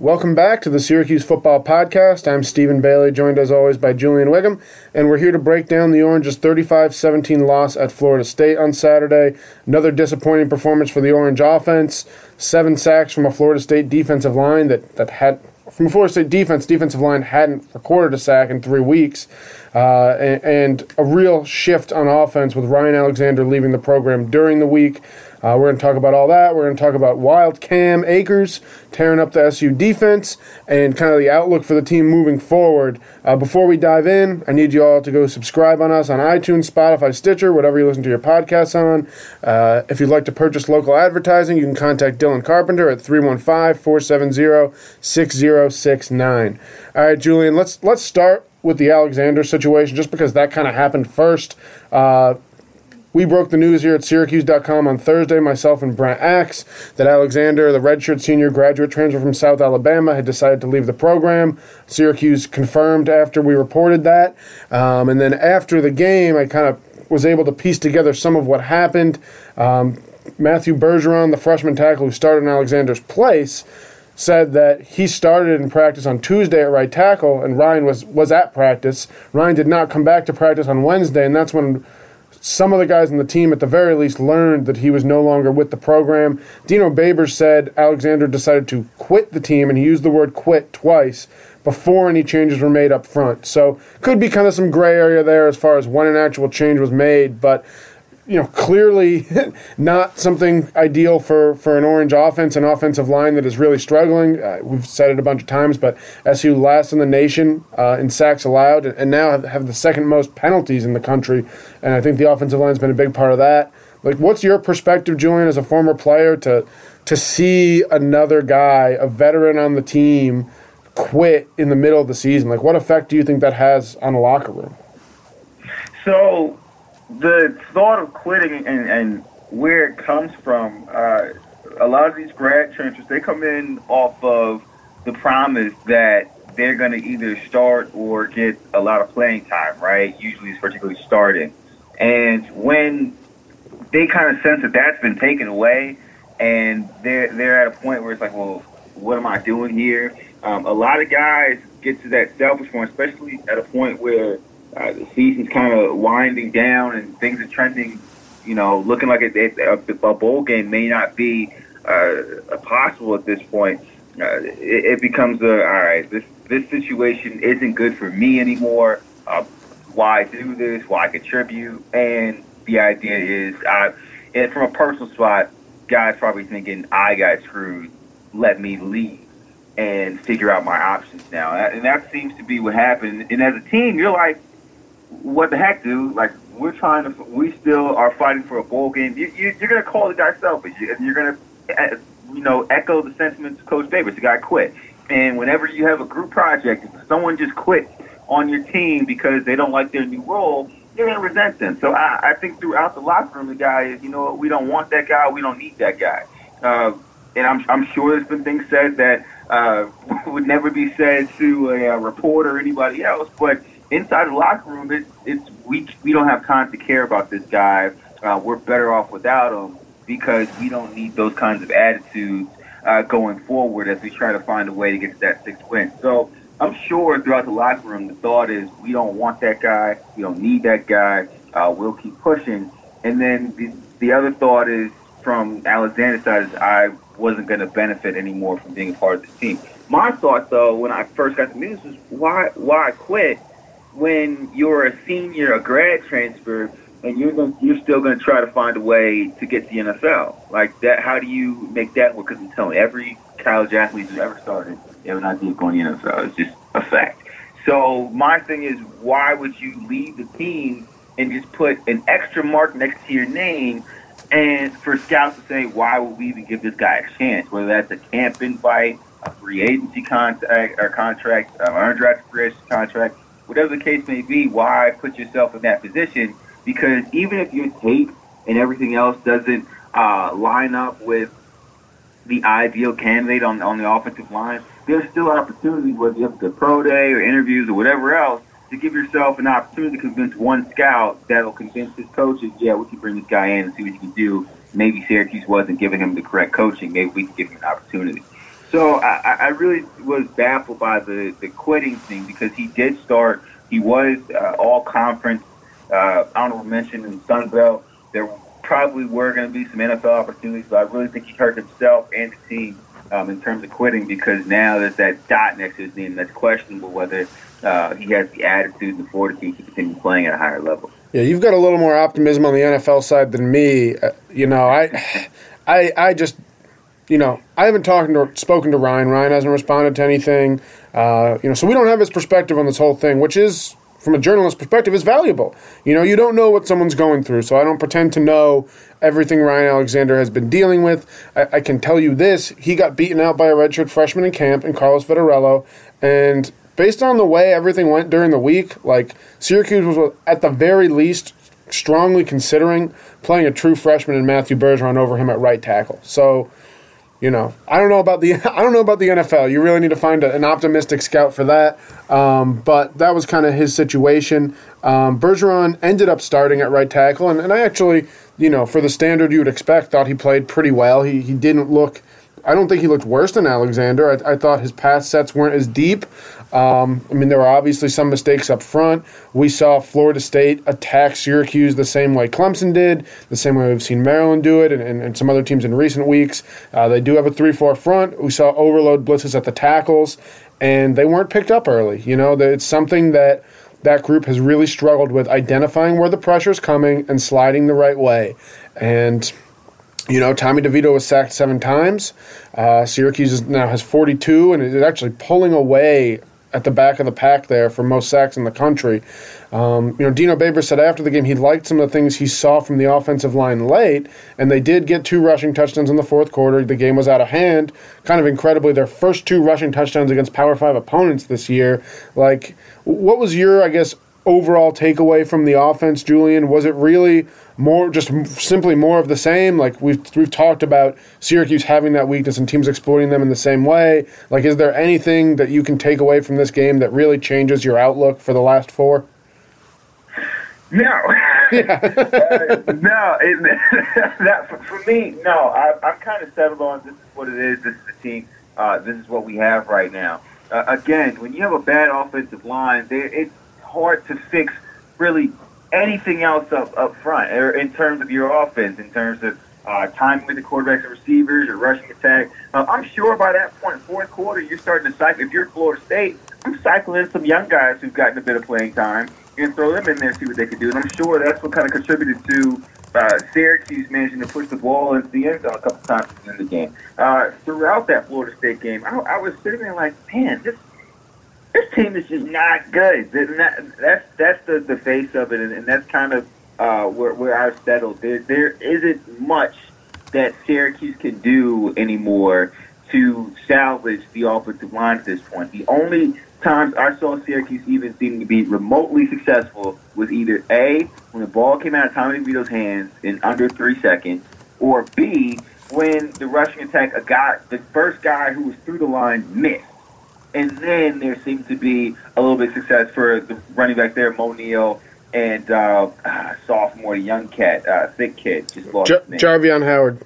Welcome back to the Syracuse Football Podcast. I'm Stephen Bailey, joined as always by Julian Whigham, and we're here to break down the Orange's 35 17 loss at Florida State on Saturday. Another disappointing performance for the Orange offense. Seven sacks from a Florida State defensive line that, that had. From a Florida State defense, defensive line hadn't recorded a sack in three weeks, uh, and, and a real shift on offense with Ryan Alexander leaving the program during the week. Uh, we're going to talk about all that. We're going to talk about Wild Cam Akers tearing up the SU defense and kind of the outlook for the team moving forward. Uh, before we dive in, I need you all to go subscribe on us on iTunes, Spotify, Stitcher, whatever you listen to your podcasts on. Uh, if you'd like to purchase local advertising, you can contact Dylan Carpenter at 315 470 6069. All right, Julian, let's, let's start with the Alexander situation just because that kind of happened first. Uh, we broke the news here at Syracuse.com on Thursday, myself and Brent Axe, that Alexander, the redshirt senior graduate transfer from South Alabama, had decided to leave the program. Syracuse confirmed after we reported that. Um, and then after the game, I kind of was able to piece together some of what happened. Um, Matthew Bergeron, the freshman tackle who started in Alexander's place, said that he started in practice on Tuesday at right tackle, and Ryan was, was at practice. Ryan did not come back to practice on Wednesday, and that's when some of the guys on the team, at the very least, learned that he was no longer with the program. Dino Babers said Alexander decided to quit the team, and he used the word quit twice before any changes were made up front. So, could be kind of some gray area there as far as when an actual change was made, but you know, clearly not something ideal for, for an Orange offense, an offensive line that is really struggling. Uh, we've said it a bunch of times, but SU last in the nation uh, in sacks allowed, and now have, have the second most penalties in the country. And I think the offensive line's been a big part of that. Like, what's your perspective, Julian, as a former player, to to see another guy, a veteran on the team, quit in the middle of the season? Like, what effect do you think that has on the locker room? So the thought of quitting and, and where it comes from, uh, a lot of these grad transfers, they come in off of the promise that they're going to either start or get a lot of playing time, right? Usually it's particularly starting. And when they kind of sense that that's been taken away and they're, they're at a point where it's like, well, what am I doing here? Um, a lot of guys get to that selfish point, especially at a point where uh, the season's kind of winding down and things are trending, you know, looking like a, a bowl game may not be uh, possible at this point. Uh, it, it, becomes a all right. This this situation isn't good for me anymore. Uh, why do this? Why contribute? And the idea is, uh, and from a personal spot, guys probably thinking I got screwed. Let me leave and figure out my options now. And that seems to be what happened. And as a team, you're like, what the heck, dude? Like, we're trying to, we still are fighting for a bowl game. You, you, you're going to call the guy selfish. You're going to, eh, you know, echo the sentiments of Coach Davis. The guy quit. And whenever you have a group project, if someone just quit on your team because they don't like their new role, you're going to resent them. So I, I think throughout the locker room, the guy is, you know, we don't want that guy. We don't need that guy. Uh, and I'm, I'm sure there's been things said that uh, would never be said to a, a reporter or anybody else. But inside the locker room, it's it's we we don't have time to care about this guy. Uh, we're better off without him because we don't need those kinds of attitudes uh, going forward as we try to find a way to get to that sixth win. So I'm sure throughout the locker room, the thought is we don't want that guy, we don't need that guy. Uh, we'll keep pushing. And then the, the other thought is from Alexander's side is I wasn't going to benefit anymore from being a part of this team. My thought, though, when I first got the news was why why quit when you're a senior, a grad transfer, and you're going you're still going to try to find a way to get to the NFL like that. How do you make that work? Because I'm telling you, every college athlete who's ever started, they have an idea of going to the NFL. It's just a fact. So my thing is, why would you leave the team and just put an extra mark next to your name? And for scouts to say, why would we even give this guy a chance? Whether that's a camp invite, a free agency contract, or contract, an undrafted free agency contract, whatever the case may be, why put yourself in that position? Because even if your tape and everything else doesn't uh, line up with the ideal candidate on, on the offensive line, there's still opportunities, whether you have the pro day or interviews or whatever else, to give yourself an opportunity to convince one scout that'll convince his coaches, yeah, we can bring this guy in and see what he can do. Maybe Syracuse wasn't giving him the correct coaching. Maybe we can give him an opportunity. So I, I really was baffled by the, the quitting thing because he did start. He was uh, all conference uh, honorable mention in Sun Belt. There probably were going to be some NFL opportunities, but I really think he hurt himself and the team um, in terms of quitting because now there's that dot next to his name that's questionable whether uh, he has the attitude and the fortitude to continue playing at a higher level. Yeah, you've got a little more optimism on the NFL side than me. Uh, you know, I, I, I just, you know, I haven't talked to spoken to Ryan. Ryan hasn't responded to anything. Uh, you know, so we don't have his perspective on this whole thing, which is from a journalist perspective is valuable. You know, you don't know what someone's going through, so I don't pretend to know everything Ryan Alexander has been dealing with. I, I can tell you this: he got beaten out by a redshirt freshman in camp and Carlos Vettorello, and based on the way everything went during the week, like Syracuse was at the very least strongly considering playing a true freshman in Matthew Bergeron over him at right tackle. So you know, I don't know about the I don't know about the NFL. You really need to find a, an optimistic scout for that. Um, but that was kind of his situation. Um, Bergeron ended up starting at right tackle, and, and I actually, you know, for the standard you would expect, thought he played pretty well. He he didn't look. I don't think he looked worse than Alexander. I, I thought his pass sets weren't as deep. Um, I mean, there were obviously some mistakes up front. We saw Florida State attack Syracuse the same way Clemson did, the same way we've seen Maryland do it, and, and, and some other teams in recent weeks. Uh, they do have a 3 4 front. We saw overload blitzes at the tackles, and they weren't picked up early. You know, it's something that that group has really struggled with identifying where the pressure is coming and sliding the right way. And you know, Tommy DeVito was sacked seven times. Uh, Syracuse now has 42 and is actually pulling away at the back of the pack there for most sacks in the country. Um, you know, Dino Babers said after the game he liked some of the things he saw from the offensive line late, and they did get two rushing touchdowns in the fourth quarter. The game was out of hand. Kind of incredibly, their first two rushing touchdowns against Power Five opponents this year. Like, what was your, I guess, overall takeaway from the offense, Julian? Was it really more just simply more of the same? Like we've we've talked about Syracuse having that weakness and teams exploiting them in the same way. Like, is there anything that you can take away from this game that really changes your outlook for the last four? No. Yeah. uh, no, it, that, for, for, me, no. I, I'm kind of settled on this is what it is. This is the team. Uh, this is what we have right now. Uh, again, when you have a bad offensive line, it's hard to fix really anything else up up front, or in terms of your offense, in terms of uh, timing with the quarterbacks and receivers, or rushing attack. Uh, I'm sure by that point, fourth quarter, you're starting to cycle. If you're Florida State, I'm cycling some young guys who've gotten a bit of playing time and throw them in there and see what they can do. And I'm sure that's what kind of contributed to uh, Syracuse managing to push the ball into the end zone a couple times in the game. Uh, throughout that Florida State game, I, I was sitting there like, man, this this team is just not good. That, that's that's the, the face of it, and, and that's kind of uh, where where I've settled. There there isn't much that Syracuse can do anymore to salvage the offensive line at this point. The only times I saw Syracuse even seem to be remotely successful was either A, when the ball came out of Tommy DeVito's hands in under three seconds, or B, when the rushing attack, a guy, the first guy who was through the line missed. And then there seemed to be a little bit of success for the running back there, Moe Neal, and uh, uh, sophomore young cat, uh, thick kid, just lost J- Jarveon Howard.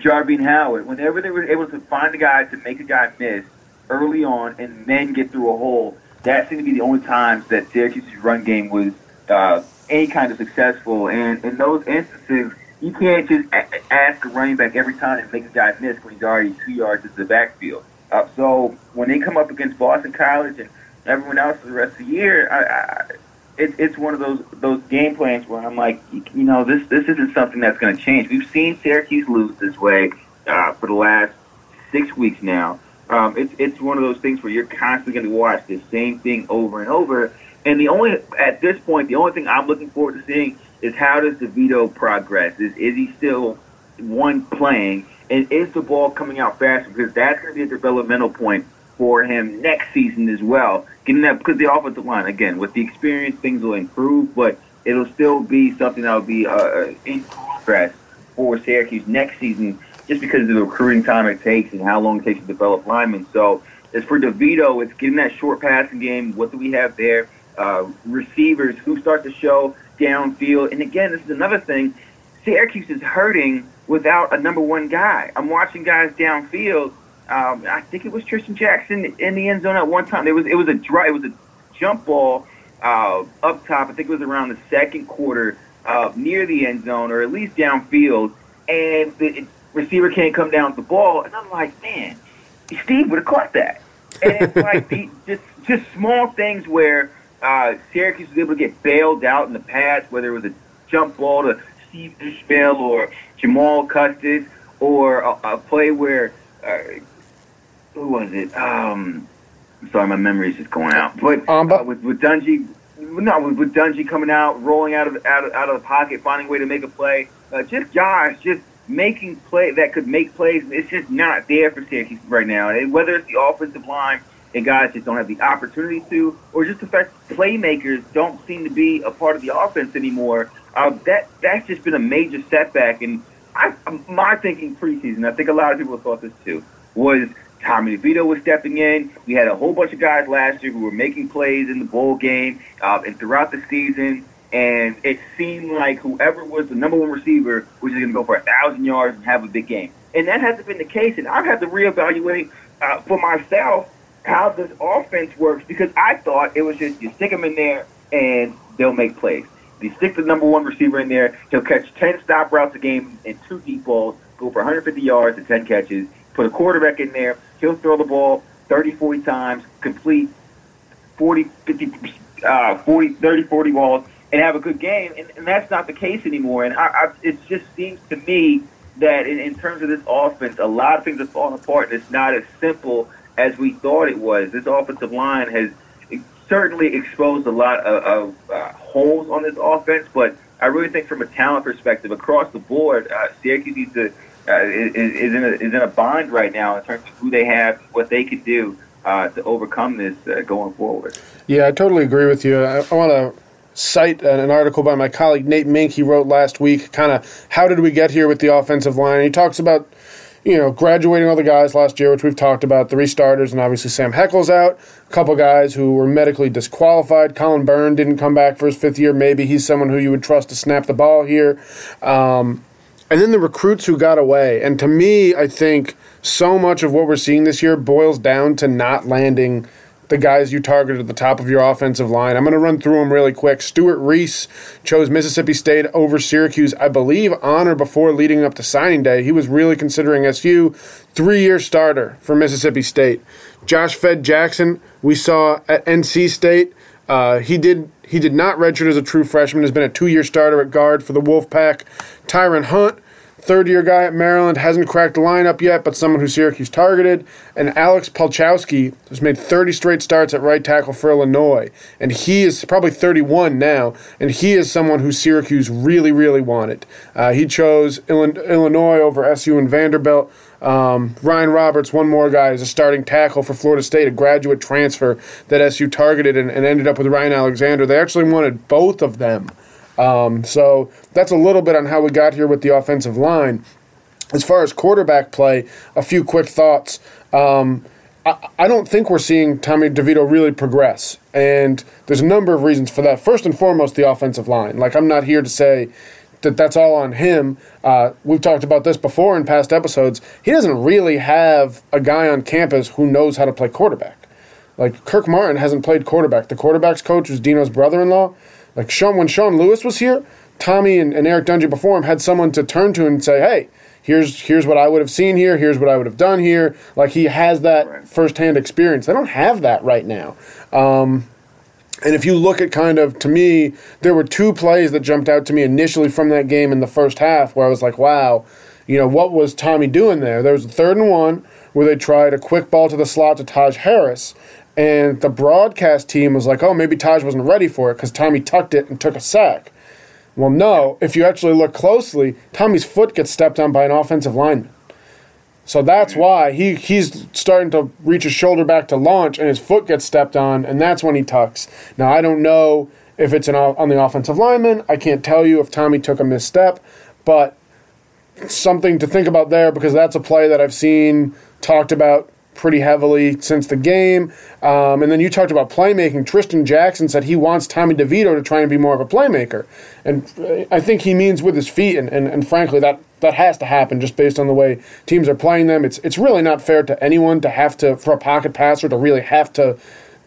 Jarveon Howard. Whenever they were able to find a guy to make a guy miss early on and then get through a hole, that seemed to be the only times that Syracuse's run game was uh, any kind of successful. And in those instances, you can't just a- ask a running back every time to make a guy miss when he's already two yards into the backfield. Uh, so when they come up against Boston College and everyone else for the rest of the year, I, I, it, it's one of those those game plans where I'm like, you, you know, this this isn't something that's going to change. We've seen Syracuse lose this way uh, for the last six weeks now. Um, it's it's one of those things where you're constantly going to watch the same thing over and over. And the only at this point, the only thing I'm looking forward to seeing is how does DeVito progress? Is is he still one playing? And is the ball coming out faster? Because that's going to be a developmental point for him next season as well. Getting that because the offensive line again with the experience, things will improve, but it'll still be something that will be uh, in progress for Syracuse next season, just because of the recruiting time it takes and how long it takes to develop linemen. So as for DeVito, it's getting that short passing game. What do we have there? Uh, receivers who start to show downfield. And again, this is another thing. Syracuse is hurting without a number one guy. I'm watching guys downfield Um, I think it was Tristan Jackson in the end zone at one time. It was it was a dry, it was a jump ball uh, up top. I think it was around the second quarter, uh, near the end zone or at least downfield, and the receiver can't come down with the ball. And I'm like, man, Steve would have caught that. And it's like the, just just small things where uh, Syracuse was able to get bailed out in the past, whether it was a jump ball to Steve Ishmael or Jamal Custis, or a, a play where uh, who was it? Um, sorry, my memory is just going out. But uh, with with Dungey, no, with, with Dungey coming out, rolling out of out of out of the pocket, finding a way to make a play. Uh, just guys, just making play that could make plays. It's just not there for Syracuse right now. And whether it's the offensive line and guys just don't have the opportunity to, or just the fact playmakers don't seem to be a part of the offense anymore. Uh, that that's just been a major setback. And I, my thinking preseason, I think a lot of people thought this too, was Tommy DeVito was stepping in. We had a whole bunch of guys last year who were making plays in the bowl game uh, and throughout the season. And it seemed like whoever was the number one receiver was just going to go for a thousand yards and have a big game. And that hasn't been the case. And I've had to reevaluate uh, for myself how this offense works because I thought it was just you stick them in there and they'll make plays. You stick the number one receiver in there, he'll catch 10 stop routes a game and two deep balls, go for 150 yards and 10 catches. Put a quarterback in there, he'll throw the ball 30, 40 times, complete 40, 50, uh, 40, 30, 40 balls, and have a good game. And, and that's not the case anymore. And I, I, it just seems to me that in, in terms of this offense, a lot of things are falling apart, and it's not as simple as we thought it was. This offensive line has certainly exposed a lot of, of uh, holes on this offense, but I really think from a talent perspective, across the board, uh, Syracuse needs to uh, is, is in a is in a bind right now in terms of who they have, what they could do uh, to overcome this uh, going forward. Yeah, I totally agree with you. I, I want to cite an article by my colleague Nate Mink. He wrote last week, kind of how did we get here with the offensive line. He talks about you know, graduating all the guys last year, which we've talked about, three starters, and obviously Sam Heckel's out. A couple guys who were medically disqualified. Colin Byrne didn't come back for his fifth year. Maybe he's someone who you would trust to snap the ball here. Um, and then the recruits who got away. And to me, I think so much of what we're seeing this year boils down to not landing – the guys you targeted at the top of your offensive line. I'm going to run through them really quick. Stewart Reese chose Mississippi State over Syracuse, I believe, on or before leading up to signing day. He was really considering SU. Three year starter for Mississippi State. Josh Fed Jackson, we saw at NC State. Uh, he did he did not redshirt as a true freshman. Has been a two year starter at guard for the Wolfpack. Tyron Hunt third year guy at Maryland, hasn't cracked the lineup yet, but someone who Syracuse targeted. And Alex Palczewski has made 30 straight starts at right tackle for Illinois. And he is probably 31 now, and he is someone who Syracuse really, really wanted. Uh, he chose Illinois over SU and Vanderbilt. Um, Ryan Roberts, one more guy, is a starting tackle for Florida State, a graduate transfer that SU targeted and, and ended up with Ryan Alexander. They actually wanted both of them. Um, so that's a little bit on how we got here with the offensive line. As far as quarterback play, a few quick thoughts. Um, I, I don't think we're seeing Tommy DeVito really progress. And there's a number of reasons for that. First and foremost, the offensive line. Like, I'm not here to say that that's all on him. Uh, we've talked about this before in past episodes. He doesn't really have a guy on campus who knows how to play quarterback. Like, Kirk Martin hasn't played quarterback. The quarterback's coach was Dino's brother in law. Like Sean, when Sean Lewis was here, Tommy and, and Eric Dungey before him had someone to turn to and say, "Hey, here's here's what I would have seen here. Here's what I would have done here." Like he has that right. firsthand experience. They don't have that right now. Um, and if you look at kind of to me, there were two plays that jumped out to me initially from that game in the first half where I was like, "Wow." You know, what was Tommy doing there? There was a third and one where they tried a quick ball to the slot to Taj Harris, and the broadcast team was like, oh, maybe Taj wasn't ready for it because Tommy tucked it and took a sack. Well, no, if you actually look closely, Tommy's foot gets stepped on by an offensive lineman. So that's why he, he's starting to reach his shoulder back to launch, and his foot gets stepped on, and that's when he tucks. Now, I don't know if it's an, on the offensive lineman. I can't tell you if Tommy took a misstep, but something to think about there because that's a play that I've seen talked about pretty heavily since the game. Um, and then you talked about playmaking. Tristan Jackson said he wants Tommy DeVito to try and be more of a playmaker. And I think he means with his feet. And, and, and frankly, that, that has to happen just based on the way teams are playing them. It's, it's really not fair to anyone to have to, for a pocket passer, to really have to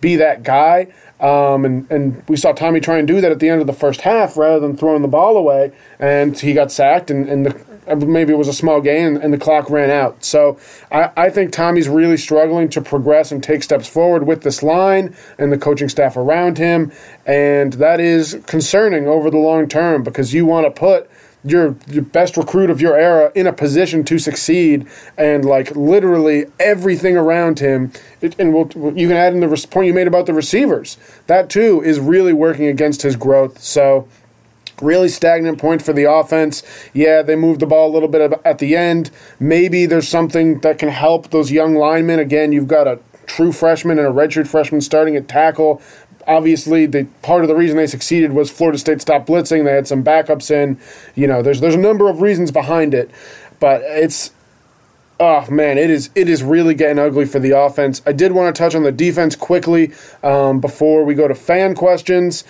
be that guy. Um, and, and we saw Tommy try and do that at the end of the first half rather than throwing the ball away. And he got sacked, and, and the Uh, maybe it was a small gain and the clock ran out. So I, I, think Tommy's really struggling to progress and take steps forward with this line and the coaching staff around him. And that is concerning over the long term because you want to put your, your best recruit of your era in a position to succeed and like literally everything around him it, and we'll, you can add in the point you made about the receivers that too is really working against his growth so Really stagnant point for the offense. Yeah, they moved the ball a little bit at the end. Maybe there's something that can help those young linemen. Again, you've got a true freshman and a redshirt freshman starting at tackle. Obviously, the part of the reason they succeeded was Florida State stopped blitzing. They had some backups in. You know, there's there's a number of reasons behind it, but it's oh man, it is it is really getting ugly for the offense. I did want to touch on the defense quickly um, before we go to fan questions.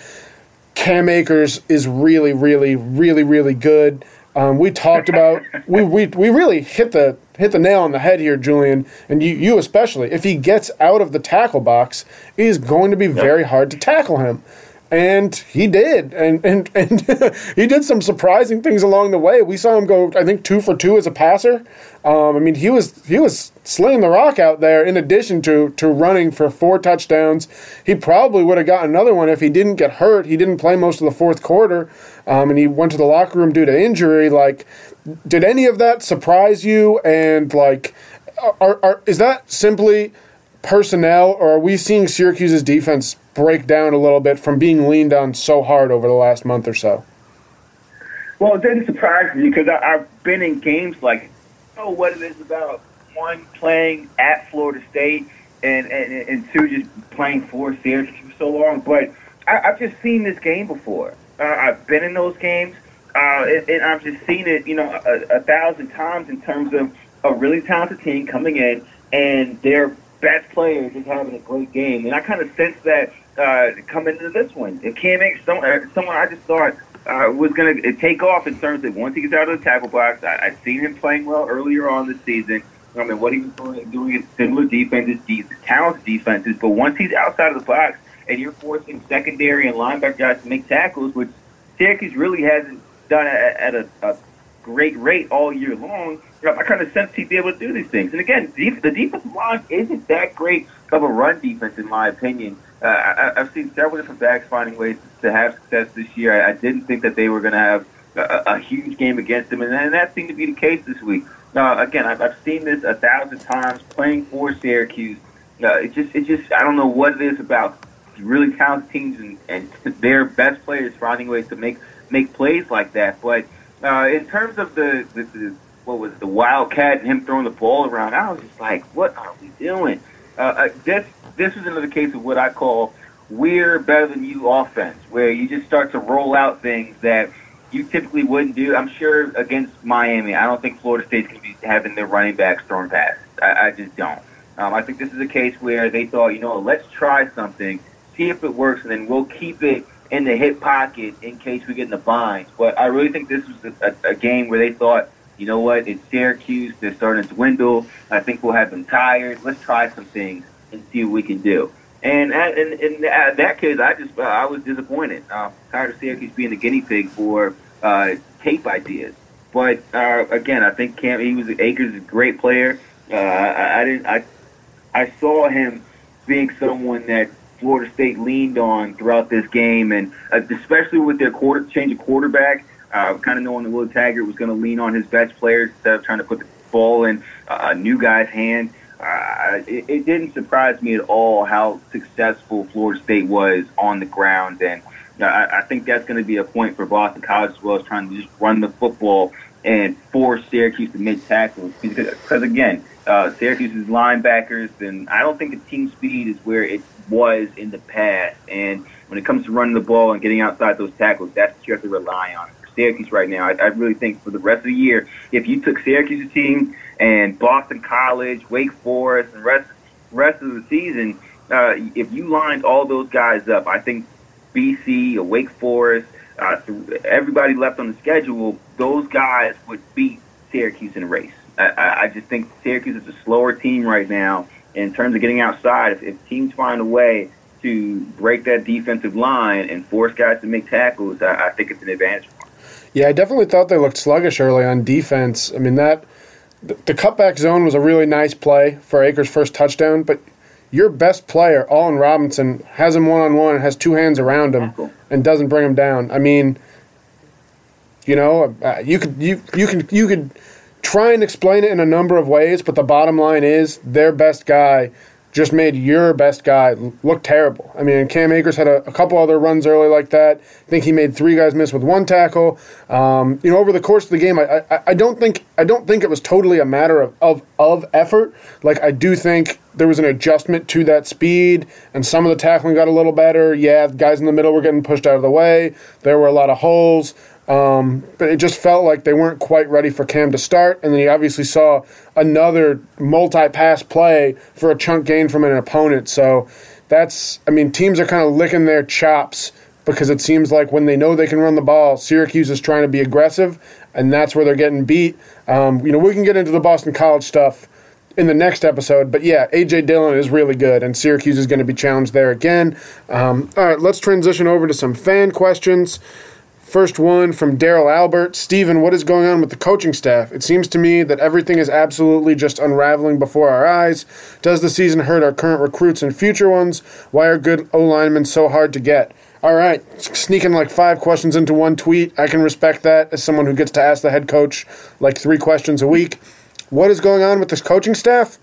Cam Akers is really, really, really, really good. Um, we talked about we, we we really hit the hit the nail on the head here, Julian, and you you especially. If he gets out of the tackle box, it is going to be yep. very hard to tackle him and he did. And and, and he did some surprising things along the way. We saw him go i think two for two as a passer. Um, i mean he was he was slinging the rock out there in addition to to running for four touchdowns. He probably would have gotten another one if he didn't get hurt. He didn't play most of the fourth quarter. Um, and he went to the locker room due to injury. Like did any of that surprise you? And like are, are is that simply personnel or are we seeing syracuse's defense break down a little bit from being leaned on so hard over the last month or so? Well, it didn't surprise me because I, I've been in games like, oh, what it is about one playing at Florida State and, and, and two just playing for Syracuse for so long. But I, I've just seen this game before. Uh, I've been in those games, uh, and, and I've just seen it, you know, a, a thousand times in terms of a really talented team coming in and their best players just having a great game. And I kind of sense that uh, come into this one. It can't make some, uh, someone I just thought uh, was going to take off in terms of once he gets out of the tackle box. I, I've seen him playing well earlier on this season. I mean, what he was doing, in similar defenses, deep, talented defenses. But once he's outside of the box and you're forcing secondary and linebacker guys to make tackles, which Syracuse really hasn't done at, at a, a great rate all year long, I kind of sense he'd be able to do these things. And again, the defensive line isn't that great of a run defense, in my opinion. Uh, I, I've seen several different backs finding ways to have success this year. I, I didn't think that they were going to have a, a huge game against them, and, and that seemed to be the case this week. Uh, again, I've, I've seen this a thousand times playing for Syracuse. Uh, it just, it just, I don't know what it is about really talented teams and, and their best players finding ways to make make plays like that. But uh, in terms of the, the, the what was the Wildcat and him throwing the ball around, I was just like, what are we doing? Uh, uh, this this is another case of what I call we're better than you offense, where you just start to roll out things that you typically wouldn't do. I'm sure against Miami, I don't think Florida State's going to be having their running backs throwing passes. I, I just don't. Um, I think this is a case where they thought, you know, let's try something, see if it works, and then we'll keep it in the hip pocket in case we get in the binds. But I really think this was a, a, a game where they thought, you know what, it's Syracuse, they're starting to dwindle. I think we'll have them tired. Let's try some things and see what we can do. And in, in, that case, I just uh, I was disappointed. Uh, tired of Syracuse being the guinea pig for uh, tape ideas. But uh, again, I think Cam he was Akers is a great player. Uh, I, I didn't I I saw him being someone that Florida State leaned on throughout this game, and uh, especially with their quarter change of quarterback, uh, kind of knowing that Will Taggart was going to lean on his best players instead of trying to put the ball in a new guy's hand. Uh, it, it didn't surprise me at all how successful Florida State was on the ground, and uh, I, I think that's going to be a point for Boston College as well as trying to just run the football and force Syracuse to mid tackles because again, uh, Syracuse's linebackers, and I don't think the team speed is where it was in the past. And when it comes to running the ball and getting outside those tackles, that's what you have to rely on. Syracuse right now, I, I really think for the rest of the year, if you took Syracuse's team and Boston College, Wake Forest, and rest rest of the season, uh, if you lined all those guys up, I think BC, Wake Forest, uh, everybody left on the schedule, those guys would beat Syracuse in a race. I, I just think Syracuse is a slower team right now in terms of getting outside. If, if teams find a way to break that defensive line and force guys to make tackles, I, I think it's an advantage. Yeah, I definitely thought they looked sluggish early on defense. I mean that the cutback zone was a really nice play for Akers' first touchdown, but your best player, Alton Robinson, has him one on one, has two hands around him, and doesn't bring him down. I mean, you know, uh, you could you you can you could try and explain it in a number of ways, but the bottom line is their best guy just made your best guy look terrible. I mean, Cam Akers had a, a, couple other runs early like that. I think he made three guys miss with one tackle. Um, you know, over the course of the game, I, I, I, don't think I don't think it was totally a matter of, of of effort. Like I do think there was an adjustment to that speed, and some of the tackling got a little better. Yeah, guys in the middle were getting pushed out of the way. There were a lot of holes. Um, but it just felt like they weren't quite ready for Cam to start. And then you obviously saw another multi pass play for a chunk gain from an opponent. So that's, I mean, teams are kind of licking their chops because it seems like when they know they can run the ball, Syracuse is trying to be aggressive, and that's where they're getting beat. Um, you know, we can get into the Boston College stuff in the next episode. But yeah, AJ Dillon is really good, and Syracuse is going to be challenged there again. Um, all right, let's transition over to some fan questions. First one from Daryl Albert. Stephen, what is going on with the coaching staff? It seems to me that everything is absolutely just unraveling before our eyes. Does the season hurt our current recruits and future ones? Why are good O linemen so hard to get? All right, sneaking like five questions into one tweet. I can respect that as someone who gets to ask the head coach like three questions a week. What is going on with this coaching staff?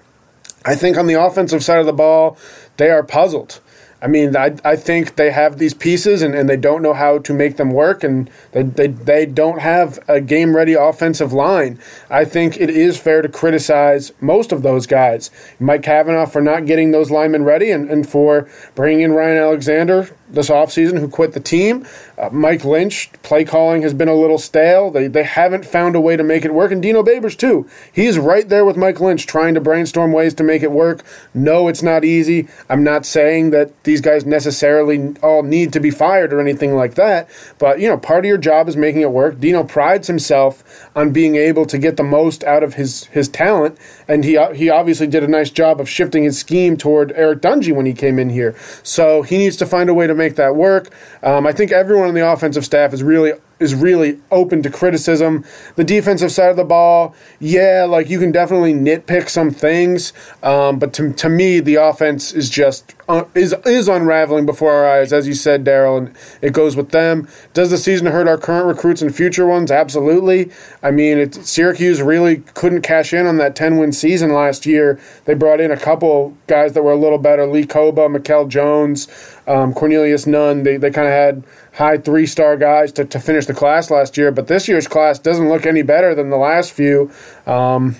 I think on the offensive side of the ball, they are puzzled. I mean, I, I think they have these pieces and, and they don't know how to make them work, and they, they, they don't have a game ready offensive line. I think it is fair to criticize most of those guys. Mike Cavanaugh for not getting those linemen ready and, and for bringing in Ryan Alexander this offseason who quit the team. Uh, Mike Lynch, play calling has been a little stale. They, they haven't found a way to make it work. And Dino Babers, too. He's right there with Mike Lynch trying to brainstorm ways to make it work. No, it's not easy. I'm not saying that these guys necessarily all need to be fired or anything like that. But, you know, part of your job is making it work. Dino prides himself on being able to get the most out of his, his talent. And he, he obviously did a nice job of shifting his scheme toward Eric Dungey when he came in here. So he needs to find a way to make make that work. Um, I think everyone on the offensive staff is really is really open to criticism. The defensive side of the ball, yeah, like you can definitely nitpick some things, um, but to, to me, the offense is just uh, is is unraveling before our eyes, as you said, Daryl, and it goes with them. Does the season hurt our current recruits and future ones? Absolutely. I mean, Syracuse really couldn't cash in on that ten win season last year. They brought in a couple guys that were a little better: Lee Kpogba, Mikel Jones, um, Cornelius Nunn. They they kind of had high three star guys to, to finish the class last year, but this year's class doesn't look any better than the last few. Um,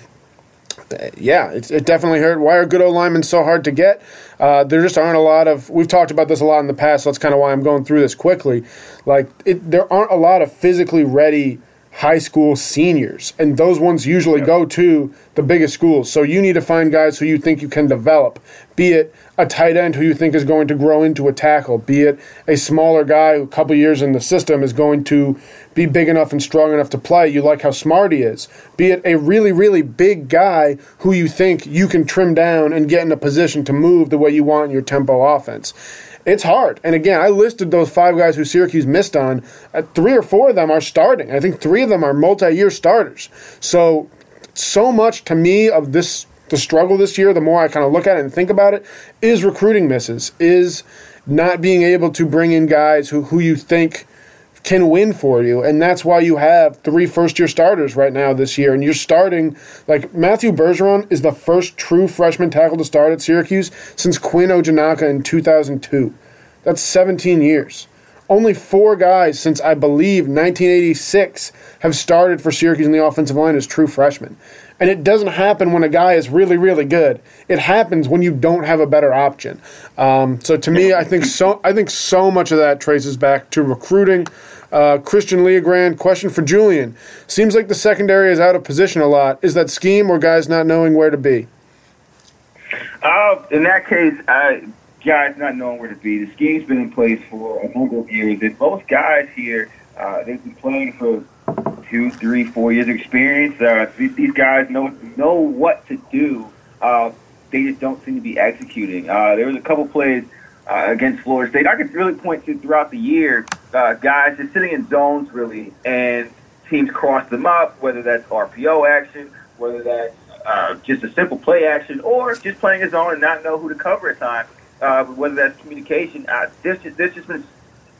yeah, it, it, definitely hurt. Why are good O linemen so hard to get? Uh, there just aren't a lot of. We've talked about this a lot in the past. So that's kind of why I'm going through this quickly. Like, it, there aren't a lot of physically ready high school seniors, and those ones usually yep. go to the biggest schools. So you need to find guys who you think you can develop, be it a tight end who you think is going to grow into a tackle, be it a smaller guy who a couple years in the system is going to be big enough and strong enough to play. You like how smart he is. Be it a really, really big guy who you think you can trim down and get in a position to move the way you want in your tempo offense. It's hard. And again, I listed those five guys who Syracuse missed on. Uh, three or four of them are starting. I think three of them are multi year starters. So, so much to me of this the struggle this year, the more I kind of look at it and think about it, is recruiting misses, is not being able to bring in guys who, who you think can win for you. And that's why you have three first year starters right now this year. And you're starting, like, Matthew Bergeron is the first true freshman tackle to start at Syracuse since Quinn Ojinnaka in 2002. That's 17 years. Only four guys since I believe 1986 have started for Syracuse in the offensive line as true freshmen. And it doesn't happen when a guy is really, really good. It happens when you don't have a better option. Um, so to me, I think so. I think so much of that traces back to recruiting. Uh, Christian Leogrand, question for Julian. Seems like the secondary is out of position a lot. Is that scheme or guys not knowing where to be? Uh, in that case, I, guys not knowing where to be. The scheme's been in place for a number of years, and guys here, uh, they've been playing for two, three, four years experience. Uh, these guys know know what to do. Uh, they just don't seem to be executing. Uh, there was a couple plays uh, against Florida State. I could really point to throughout the year, uh, guys just sitting in zones really, and teams cross them up, whether that's RPO action, whether that's uh, just a simple play action, or just playing a zone and not know who to cover at times. Uh, whether that's communication, uh, this just this just been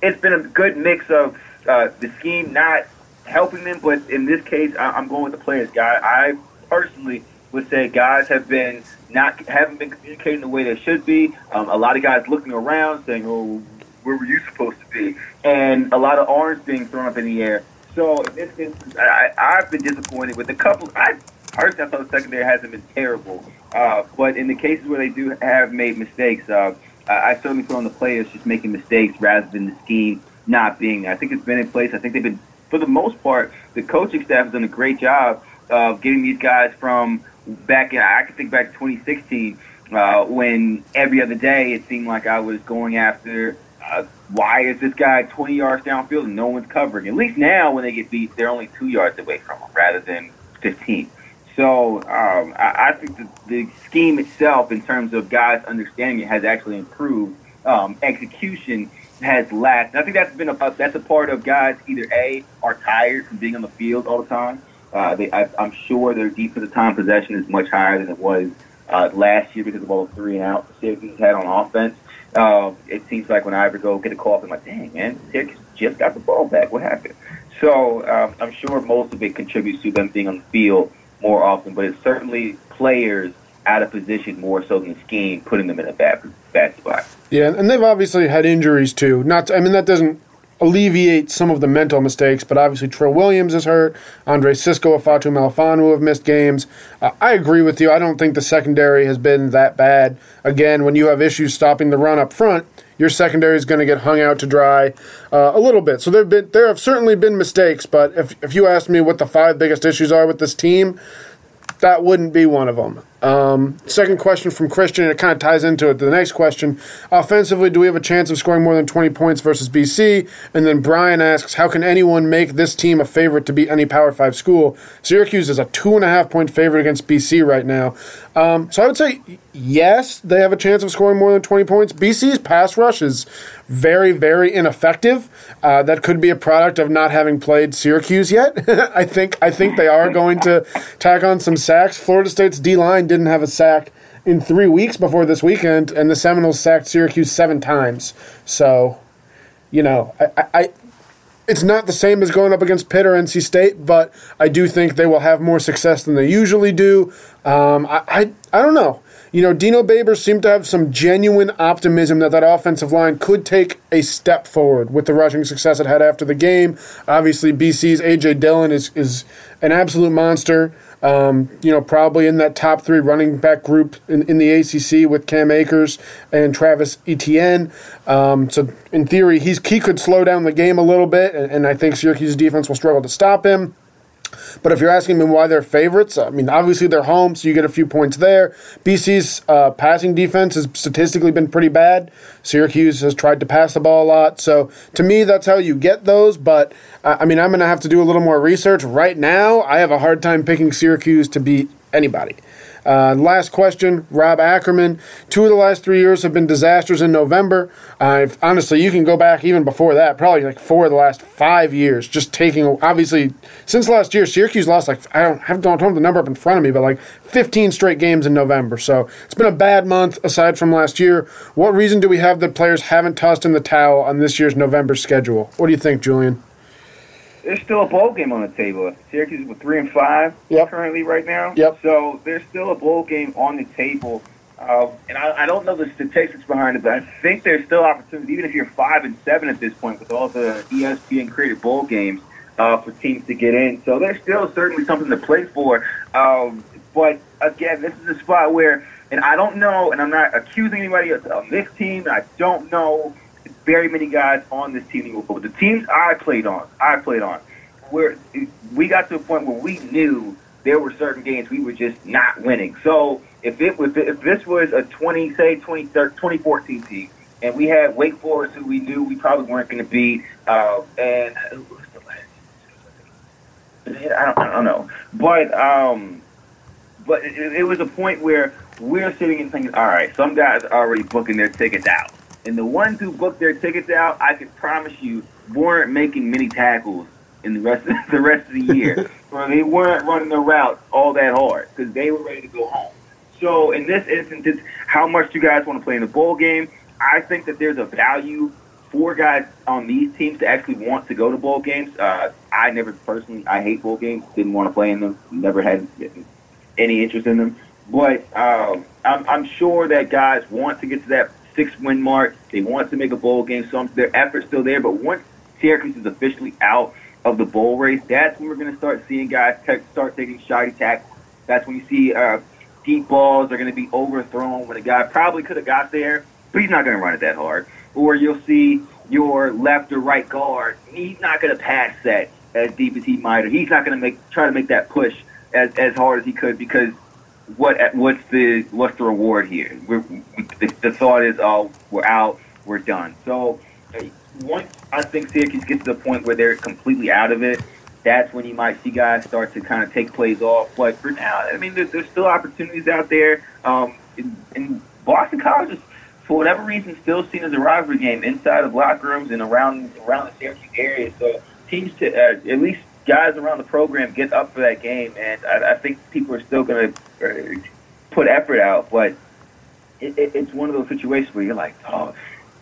it's been a good mix of uh, the scheme not helping them, but in this case, I, I'm going with the players, guy. I personally would say guys have been not haven't been communicating the way they should be. Um, a lot of guys looking around saying, "Oh, where were you supposed to be?" And a lot of arms being thrown up in the air. So in this instance, I, I've been disappointed with a couple. I personally I thought the secondary hasn't been terrible, uh, but in the cases where they do have made mistakes, uh, I certainly feel on the players just making mistakes rather than the scheme not being. I think it's been in place. I think they've been, for the most part, the coaching staff has done a great job of getting these guys from back in, I can think back to 2016 uh, when every other day it seemed like I was going after. Uh, why is this guy 20 yards downfield and no one's covering? At least now, when they get beat, they're only two yards away from him rather than 15. So um, I, I think the, the scheme itself, in terms of guys understanding it, has actually improved. Um, execution has lacked. I think that's been a that's a part of guys either a are tired from being on the field all the time, uh, they, I, I'm sure their defensive time possession is much higher than it was uh, last year because of all the three and out Syracuse had on offense. Uh, it seems like when I ever go get a call, I'm like, dang, man, Syracuse just got the ball back. What happened? So um, I'm sure most of it contributes to them being on the field more often, but it's certainly players out of position more so than the scheme putting them in a bad bad spot. Yeah, and they've obviously had injuries too. Not, I mean, that doesn't alleviate some of the mental mistakes, but obviously Trill Williams is hurt. Andre Cisco, Ifeatu Melifonwu have missed games. Uh, I agree with you. I don't think the secondary has been that bad. Again, when you have issues stopping the run up front, your secondary is going to get hung out to dry uh, a little bit. So there have been there have certainly been mistakes, but if if you ask me what the five biggest issues are with this team, that wouldn't be one of them. Um, second question from Christian, and it kind of ties into it. The next question Offensively, do we have a chance of scoring more than 20 points versus BC? And then Brian asks, How can anyone make this team a favorite to beat any Power 5 school? Syracuse is a two and a half point favorite against BC right now. Um, so I would say, yes, they have a chance of scoring more than 20 points. BC's pass rush is very, very ineffective. Uh, that could be a product of not having played Syracuse yet. I think I think they are going to tack on some sacks. Florida State's D line didn't have a sack in three weeks before this weekend, and the Seminoles sacked Syracuse seven times. So, you know, I, I, it's not the same as going up against Pitt or NC State, but I do think they will have more success than they usually do. Um, I, I, I don't know. You know, Dino Babers seemed to have some genuine optimism that that offensive line could take a step forward with the rushing success it had after the game. Obviously, BC's A.J. Dillon is, is an absolute monster. Um, you know, probably in that top three running back group in, in the ACC with Cam Akers and Travis Etienne. Um, so, in theory, he's he could slow down the game a little bit, and, and I think Syracuse's defense will struggle to stop him. But if you're asking me why they're favorites, I mean, obviously they're home, so you get a few points there. BC's uh, passing defense has statistically been pretty bad. Syracuse has tried to pass the ball a lot. So to me, that's how you get those. But uh, I mean, I'm going to have to do a little more research. Right now, I have a hard time picking Syracuse to beat anybody. Uh, last question, Rob Ackerman. Two of the last three years have been disasters in November. Honestly, you can go back even before that, probably like four of the last five years. Just taking, obviously, since last year, Syracuse lost like I don't have don't have the number up in front of me, but like 15 straight games in November. So it's been a bad month aside from last year. What reason do we have that players haven't tossed in the towel on this year's November schedule? What do you think, Julian? There's still a bowl game on the table. Syracuse is three and five yep. currently right now. Yep. So there's still a bowl game on the table. Uh, and I, I don't know the statistics behind it, but I think there's still opportunity, even if you're five and seven at this point, with all the ESPN created bowl games uh, for teams to get in. So there's still certainly something to play for. Um, but again, this is a spot where, and I don't know, and I'm not accusing anybody on this team. I don't know very many guys on this team But the teams I played on, I played on, where we got to a point where we knew there were certain games we were just not winning. So if it was if this was a 20 say 20, 2014 team and we had Wake Forest who we knew we probably weren't going to beat uh, and I don't, I don't know. But um but it, it was a point where we're sitting and thinking all right some guys are already booking their tickets out and the ones who booked their tickets out I can promise you weren't making many tackles in the rest of the rest of the year or they weren't running the route all that hard because they were ready to go home so in this instance, it's how much do you guys want to play in the bowl game? I think that there's a value for guys on these teams to actually want to go to bowl games. Uh, I never personally, I hate bowl games. Didn't want to play in them. Never had any interest in them. But um, I'm, I'm sure that guys want to get to that six win mark. They want to make a bowl game. So their effort's still there. But once Syracuse is officially out of the bowl race, that's when we're going to start seeing guys t- start taking shoddy tackles. That's when you see uh, deep balls are going to be overthrown when a guy probably could have got there, but he's not going to run it that hard. Or you'll see your left or right guard, he's not going to pass that as deep as he might, or he's not going to make try to make that push as as hard as he could because what what's the what's the reward here? We're, the, the thought is, oh, we're out, we're done. So once I think Syracuse gets to the point where they're completely out of it, that's when you might see guys start to kind of take plays off. But for now, I mean, there's, there's still opportunities out there. Um, in Boston College is, for whatever reason, still seen as a rivalry game inside of locker rooms and around around the Syracuse area. So teams, to uh, at least guys around the program, get up for that game, and I, I think people are still going to uh, put effort out. But it, it, it's one of those situations where you're like, oh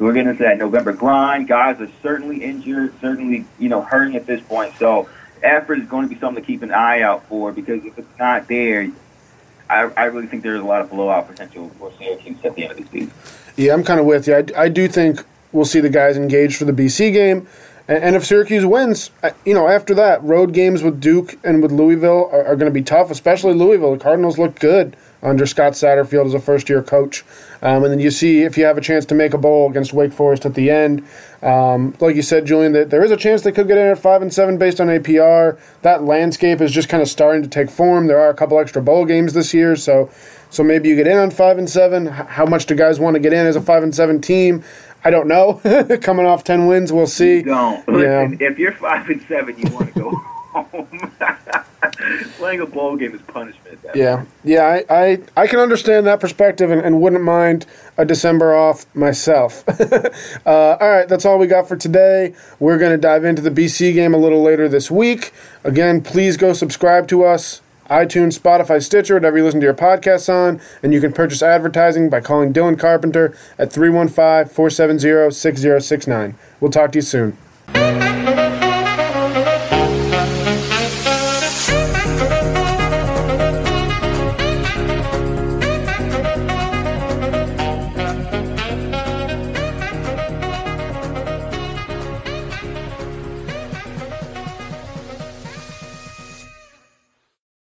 we're getting into that November grind. Guys are certainly injured, certainly you know hurting at this point. So effort is going to be something to keep an eye out for because if it's not there, I, I really think there's a lot of blowout potential for Syracuse at the end of the season. Yeah, I'm kind of with you. I, I do think we'll see the guys engaged for the BC game. And, if Syracuse wins, you know, after that, road games with Duke and with Louisville are, are going to be tough, especially Louisville. The Cardinals look good under Scott Satterfield as a first year coach. Um, and then you see if you have a chance to make a bowl against Wake Forest at the end. Um, like you said, Julian, that there is a chance they could get in at five and seven based on APR. That landscape is just kind of starting to take form. There are a couple extra bowl games this year, so so maybe you get in on five and seven. How much do guys want to get in as a five and seven team? I don't know. Coming off ten wins, we'll see. You don't. Yeah. If you're five and seven, you want to go home. Playing a bowl game is punishment. Yeah, point. yeah, I, I, I can understand that perspective and, and wouldn't mind a December off myself. uh, all right, that's all we got for today. We're going to dive into the BC game a little later this week. Again, please go subscribe to us iTunes, Spotify, Stitcher, whatever you listen to your podcasts on. And you can purchase advertising by calling Dylan Carpenter at 315 470 6069. We'll talk to you soon.